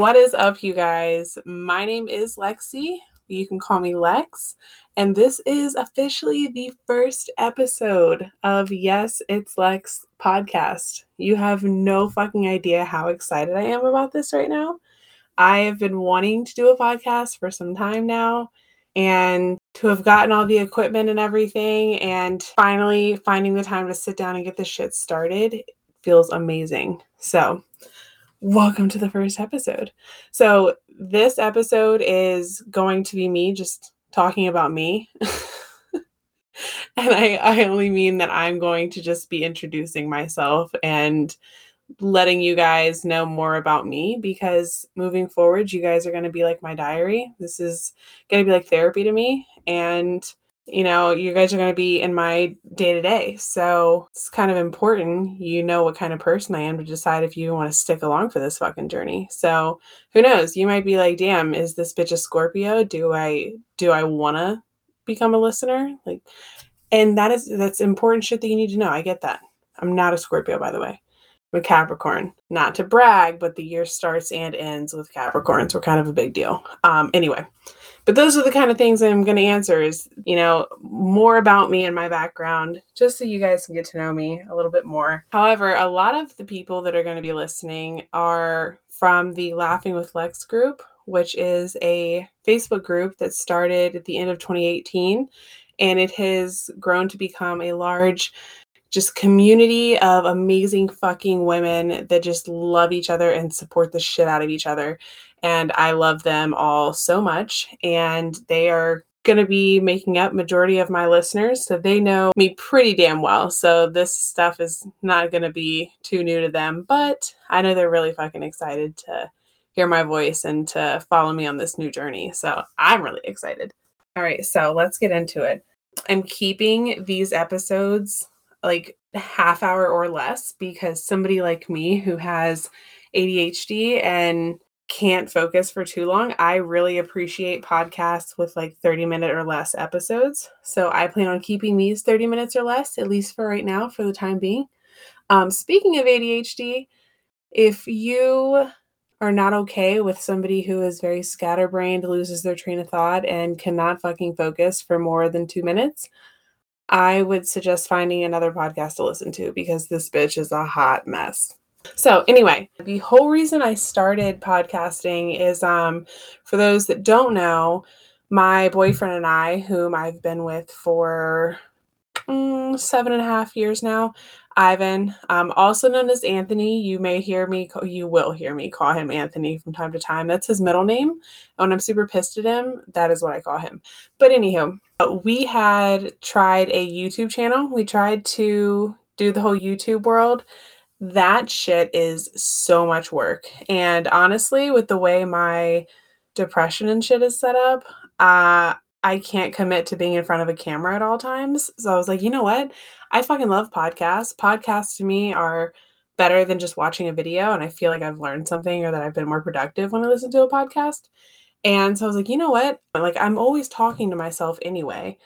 What is up, you guys? My name is Lexi. You can call me Lex. And this is officially the first episode of Yes, It's Lex podcast. You have no fucking idea how excited I am about this right now. I have been wanting to do a podcast for some time now and to have gotten all the equipment and everything and finally finding the time to sit down and get this shit started feels amazing. So, welcome to the first episode. So, this episode is going to be me just talking about me. and I, I only mean that I'm going to just be introducing myself and letting you guys know more about me because moving forward, you guys are going to be like my diary. This is going to be like therapy to me. And you know, you guys are going to be in my day to day. So it's kind of important. You know what kind of person I am to decide if you want to stick along for this fucking journey. So who knows? You might be like, damn, is this bitch a Scorpio? Do I, do I want to become a listener? Like, and that is, that's important shit that you need to know. I get that. I'm not a Scorpio, by the way. I'm Capricorn. Not to brag, but the year starts and ends with Capricorns. We're kind of a big deal. Um, anyway, but those are the kind of things I'm going to answer is, you know, more about me and my background, just so you guys can get to know me a little bit more. However, a lot of the people that are going to be listening are from the Laughing with Lex group, which is a Facebook group that started at the end of 2018. And it has grown to become a large just community of amazing fucking women that just love each other and support the shit out of each other. And I love them all so much. And they are going to be making up majority of my listeners so they know me pretty damn well. So this stuff is not going to be too new to them but i know they're really fucking excited to hear my voice and to follow me on this new journey. So i'm really excited. All right so let's get into it. I'm keeping these episodes like half hour or less because somebody like me who has adhd and can't focus for too long, I really appreciate podcasts with like 30 minute or less episodes. So I plan on keeping these 30 minutes or less, at least for right now, for the time being. Um, speaking of ADHD, if you are not okay with somebody who is very scatterbrained, loses their train of thought, and cannot fucking focus for more than two minutes, I would suggest finding another podcast to listen to because this bitch is a hot mess. So anyway, the whole reason I started podcasting is um for those that don't know, my boyfriend and I, whom I've been with for mm, seven and a half years now, Ivan, um, also known as Anthony. You may hear me, you will hear me call him Anthony from time to time. That's his middle name. And when I'm super pissed at him, that is what I call him. But anywho, we had tried a YouTube channel. We tried to do the whole YouTube world that shit is so much work. And honestly, with the way my depression and shit is set up, uh, I can't commit to being in front of a camera at all times. So I was like, you know what? I fucking love podcasts. Podcasts to me are better than just watching a video. And I feel like I've learned something or that I've been more productive when I listen to a podcast. And so I was like, you know what? Like, I'm always talking to myself anyway.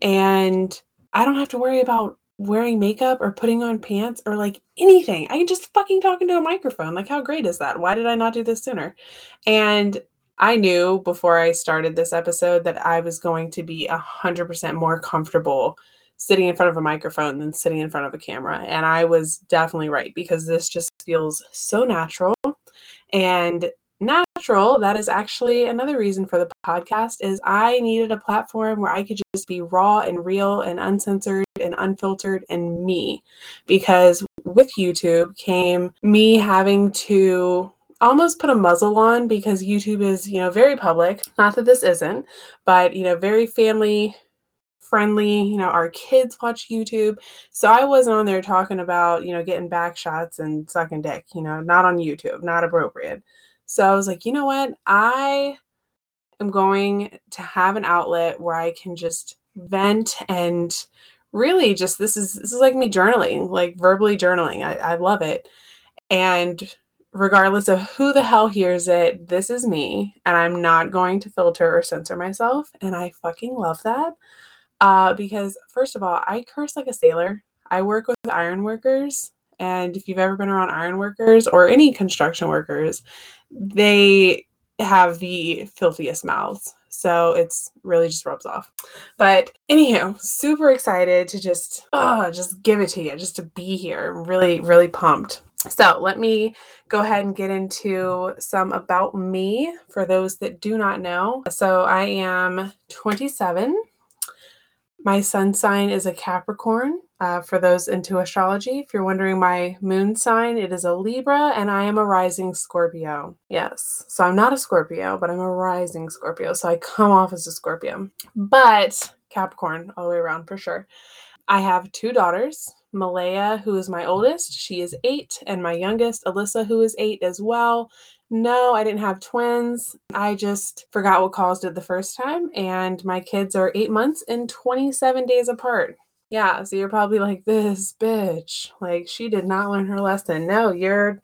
And I don't have to worry about wearing makeup or putting on pants or like anything. I can just fucking talk into a microphone. Like, how great is that? Why did I not do this sooner? And I knew before I started this episode that I was going to be a hundred percent more comfortable sitting in front of a microphone than sitting in front of a camera. And I was definitely right because this just feels so natural. And natural that is actually another reason for the podcast is i needed a platform where i could just be raw and real and uncensored and unfiltered and me because with youtube came me having to almost put a muzzle on because youtube is you know very public not that this isn't but you know very family friendly you know our kids watch youtube so i wasn't on there talking about you know getting back shots and sucking dick you know not on youtube not appropriate so I was like, you know what? I am going to have an outlet where I can just vent and really just this is this is like me journaling, like verbally journaling. I, I love it. And regardless of who the hell hears it, this is me. And I'm not going to filter or censor myself. And I fucking love that. Uh, because first of all, I curse like a sailor. I work with iron workers And if you've ever been around iron workers or any construction workers, they have the filthiest mouths. So it's really just rubs off. But anywho, super excited to just oh just give it to you, just to be here. Really, really pumped. So let me go ahead and get into some about me for those that do not know. So I am 27. My sun sign is a Capricorn. Uh, for those into astrology, if you're wondering my moon sign, it is a Libra and I am a rising Scorpio. Yes. So I'm not a Scorpio, but I'm a rising Scorpio. So I come off as a Scorpio, but Capricorn all the way around for sure. I have two daughters. Malaya, who is my oldest, she is eight, and my youngest, Alyssa, who is eight as well. No, I didn't have twins. I just forgot what caused it the first time, and my kids are eight months and 27 days apart. Yeah, so you're probably like, this bitch, like she did not learn her lesson. No, you're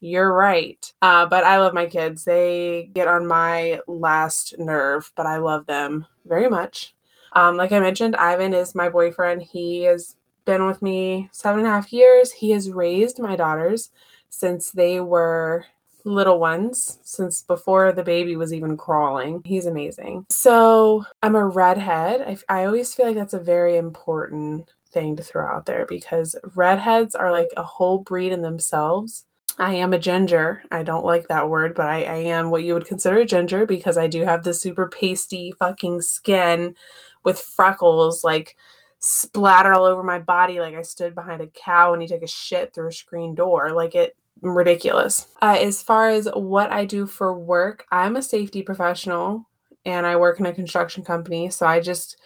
you're right. Uh, but I love my kids. They get on my last nerve, but I love them very much. Um, like I mentioned, Ivan is my boyfriend. He has been with me seven and a half years. He has raised my daughters since they were little ones, since before the baby was even crawling. He's amazing. So I'm a redhead. I, I always feel like that's a very important thing to throw out there because redheads are like a whole breed in themselves. I am a ginger. I don't like that word, but I, I am what you would consider a ginger because I do have this super pasty fucking skin with freckles. Like, splatter all over my body like I stood behind a cow and he took a shit through a screen door. Like it ridiculous. Uh, as far as what I do for work, I'm a safety professional and I work in a construction company. So I just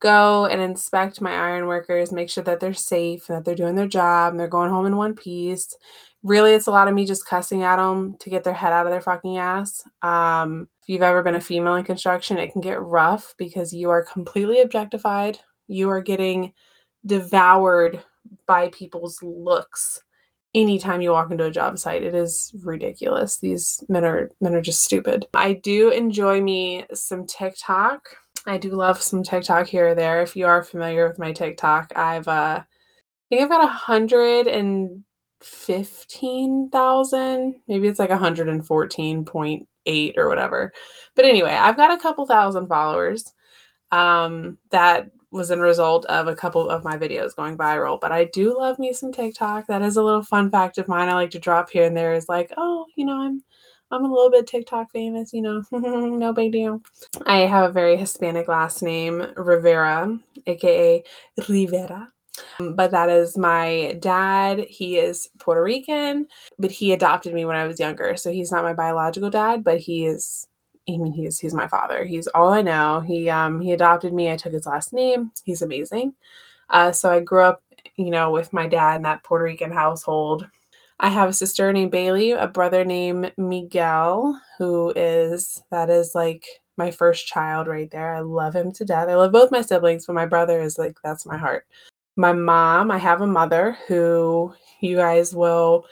go and inspect my iron workers, make sure that they're safe and that they're doing their job and they're going home in one piece. Really, it's a lot of me just cussing at them to get their head out of their fucking ass. Um, if you've ever been a female in construction, it can get rough because you are completely objectified you are getting devoured by people's looks anytime you walk into a job site. It is ridiculous. These men are men are just stupid. I do enjoy me some TikTok. I do love some TikTok here or there. If you are familiar with my TikTok, I've uh I think I've got a hundred and fifteen thousand. Maybe it's like a hundred and fourteen point eight or whatever. But anyway, I've got a couple thousand followers um that was a result of a couple of my videos going viral. But I do love me some TikTok. That is a little fun fact of mine. I like to drop here and there is like, oh, you know, I'm I'm a little bit TikTok famous, you know, no big deal. I have a very Hispanic last name, Rivera, aka Rivera. But that is my dad. He is Puerto Rican, but he adopted me when I was younger. So he's not my biological dad, but he is I mean, he's he's my father. He's all I know. He um he adopted me. I took his last name. He's amazing. Uh, so I grew up, you know, with my dad in that Puerto Rican household. I have a sister named Bailey, a brother named Miguel, who is that is like my first child right there. I love him to death. I love both my siblings, but my brother is like that's my heart. My mom, I have a mother who you guys will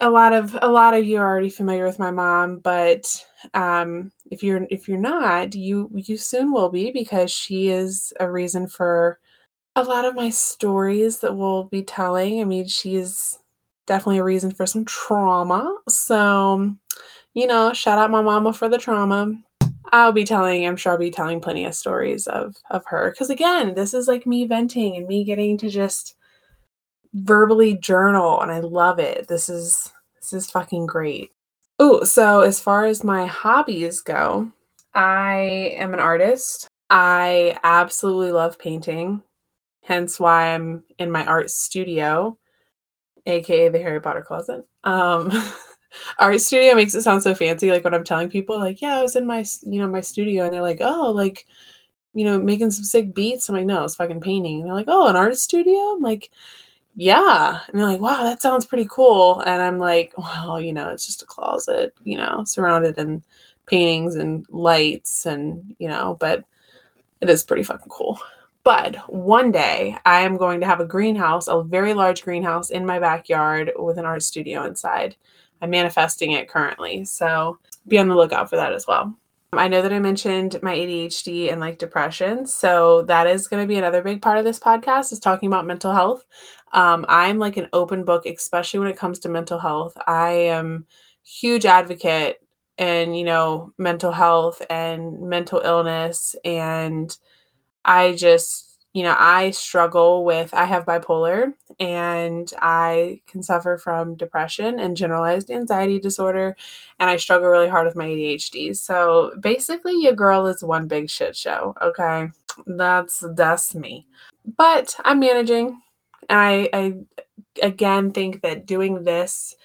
a lot of a lot of you are already familiar with my mom, but um, if you're if you're not, you you soon will be because she is a reason for a lot of my stories that we'll be telling. I mean, she's definitely a reason for some trauma. So, you know, shout out my mama for the trauma. I'll be telling, I'm sure I'll be telling plenty of stories of of her. Cause again, this is like me venting and me getting to just verbally journal and I love it. This is this is fucking great. Oh, so as far as my hobbies go, I am an artist. I absolutely love painting, hence why I'm in my art studio, aka the Harry Potter closet. Um, art studio makes it sound so fancy. Like when I'm telling people, like, yeah, I was in my, you know, my studio, and they're like, oh, like, you know, making some sick beats. I'm like, no, it's fucking painting. And they're like, oh, an art studio. I'm like, yeah. And they're like, wow, that sounds pretty cool. And I'm like, well, you know, it's just a closet, you know, surrounded in paintings and lights and, you know, but it is pretty fucking cool. But one day I am going to have a greenhouse, a very large greenhouse in my backyard with an art studio inside. I'm manifesting it currently. So be on the lookout for that as well. I know that I mentioned my ADHD and like depression. So that is going to be another big part of this podcast is talking about mental health. Um, I'm like an open book, especially when it comes to mental health. I am huge advocate and you know mental health and mental illness and I just you know, I struggle with, I have bipolar and I can suffer from depression and generalized anxiety disorder. And I struggle really hard with my ADHD. So basically, your girl is one big shit show. Okay. That's, that's me. But I'm managing. And I, I again think that doing this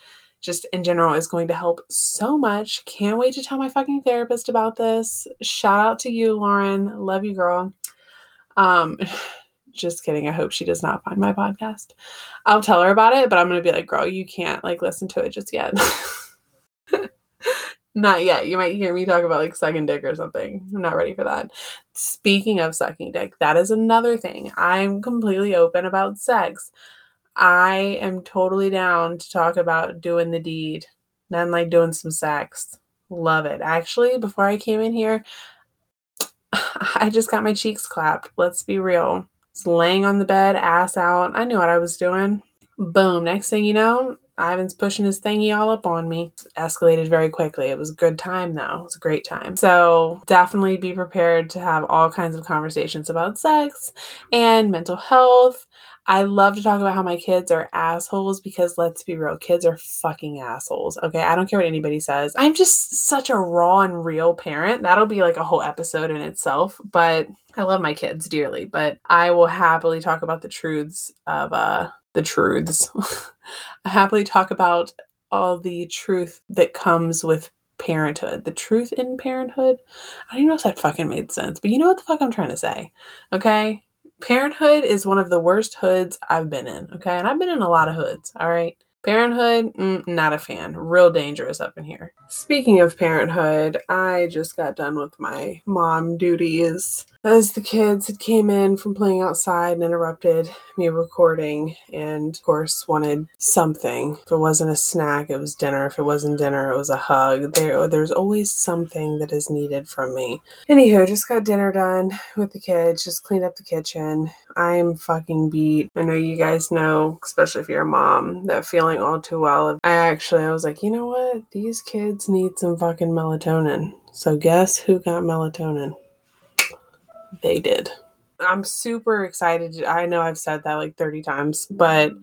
just in general is going to help so much. Can't wait to tell my fucking therapist about this. Shout out to you, Lauren. Love you, girl. Um, just kidding. I hope she does not find my podcast. I'll tell her about it, but I'm gonna be like, girl, you can't like listen to it just yet. not yet. You might hear me talk about like sucking dick or something. I'm not ready for that. Speaking of sucking dick, that is another thing. I'm completely open about sex. I am totally down to talk about doing the deed, then like doing some sex. Love it. Actually, before I came in here, I just got my cheeks clapped. Let's be real. Just laying on the bed, ass out. I knew what I was doing. Boom. Next thing you know, Ivan's pushing his thingy all up on me. Escalated very quickly. It was a good time, though. It was a great time. So definitely be prepared to have all kinds of conversations about sex and mental health I love to talk about how my kids are assholes because let's be real, kids are fucking assholes. Okay. I don't care what anybody says. I'm just such a raw and real parent. That'll be like a whole episode in itself. But I love my kids dearly. But I will happily talk about the truths of uh the truths. I happily talk about all the truth that comes with parenthood, the truth in parenthood. I don't even know if that fucking made sense, but you know what the fuck I'm trying to say. Okay parenthood is one of the worst hoods I've been in. Okay. And I've been in a lot of hoods. All right. Parenthood, mm, not a fan. Real dangerous up in here. Speaking of parenthood, I just got done with my mom duties as the kids had came in from playing outside and interrupted me recording and of course wanted something. If it wasn't a snack it was dinner. If it wasn't dinner it was a hug. There there's always something that is needed from me. Anywho just got dinner done with the kids just cleaned up the kitchen. I'm fucking beat. I know you guys know especially if you're a mom that feeling all too well. I actually i was like you know what? These kids need some fucking melatonin. So guess who got melatonin they did. I'm super excited. I know I've said that like 30 times, but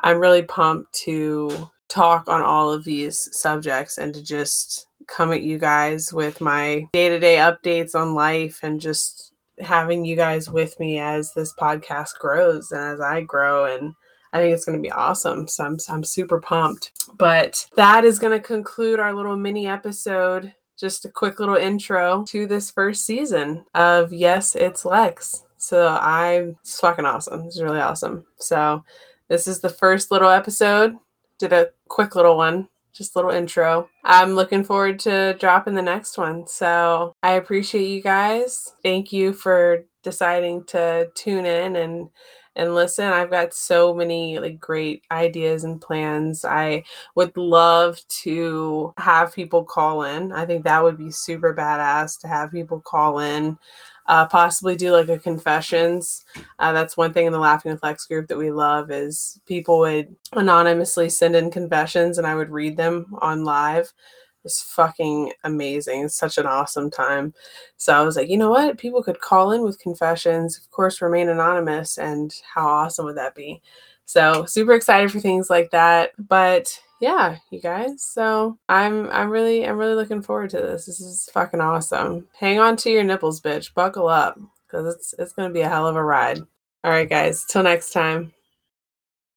I'm really pumped to talk on all of these subjects and to just come at you guys with my day to day updates on life and just having you guys with me as this podcast grows and as I grow. And I think it's going to be awesome. So I'm, I'm super pumped. But that is going to conclude our little mini episode just a quick little intro to this first season of Yes, It's Lex. So I'm it's fucking awesome. It's really awesome. So this is the first little episode. Did a quick little one, just little intro. I'm looking forward to dropping the next one. So I appreciate you guys. Thank you for deciding to tune in and and listen. I've got so many like great ideas and plans. I would love to have people call in. I think that would be super badass to have people call in. Uh, possibly do like a confessions. Uh, that's one thing in the Laughing with Lex group that we love is people would anonymously send in confessions and I would read them on live is fucking amazing. It's such an awesome time. So I was like, you know what? People could call in with confessions, of course, remain anonymous, and how awesome would that be? So super excited for things like that. But yeah, you guys. So I'm I'm really I'm really looking forward to this. This is fucking awesome. Hang on to your nipples, bitch. Buckle up. Because it's it's gonna be a hell of a ride. All right, guys. Till next time.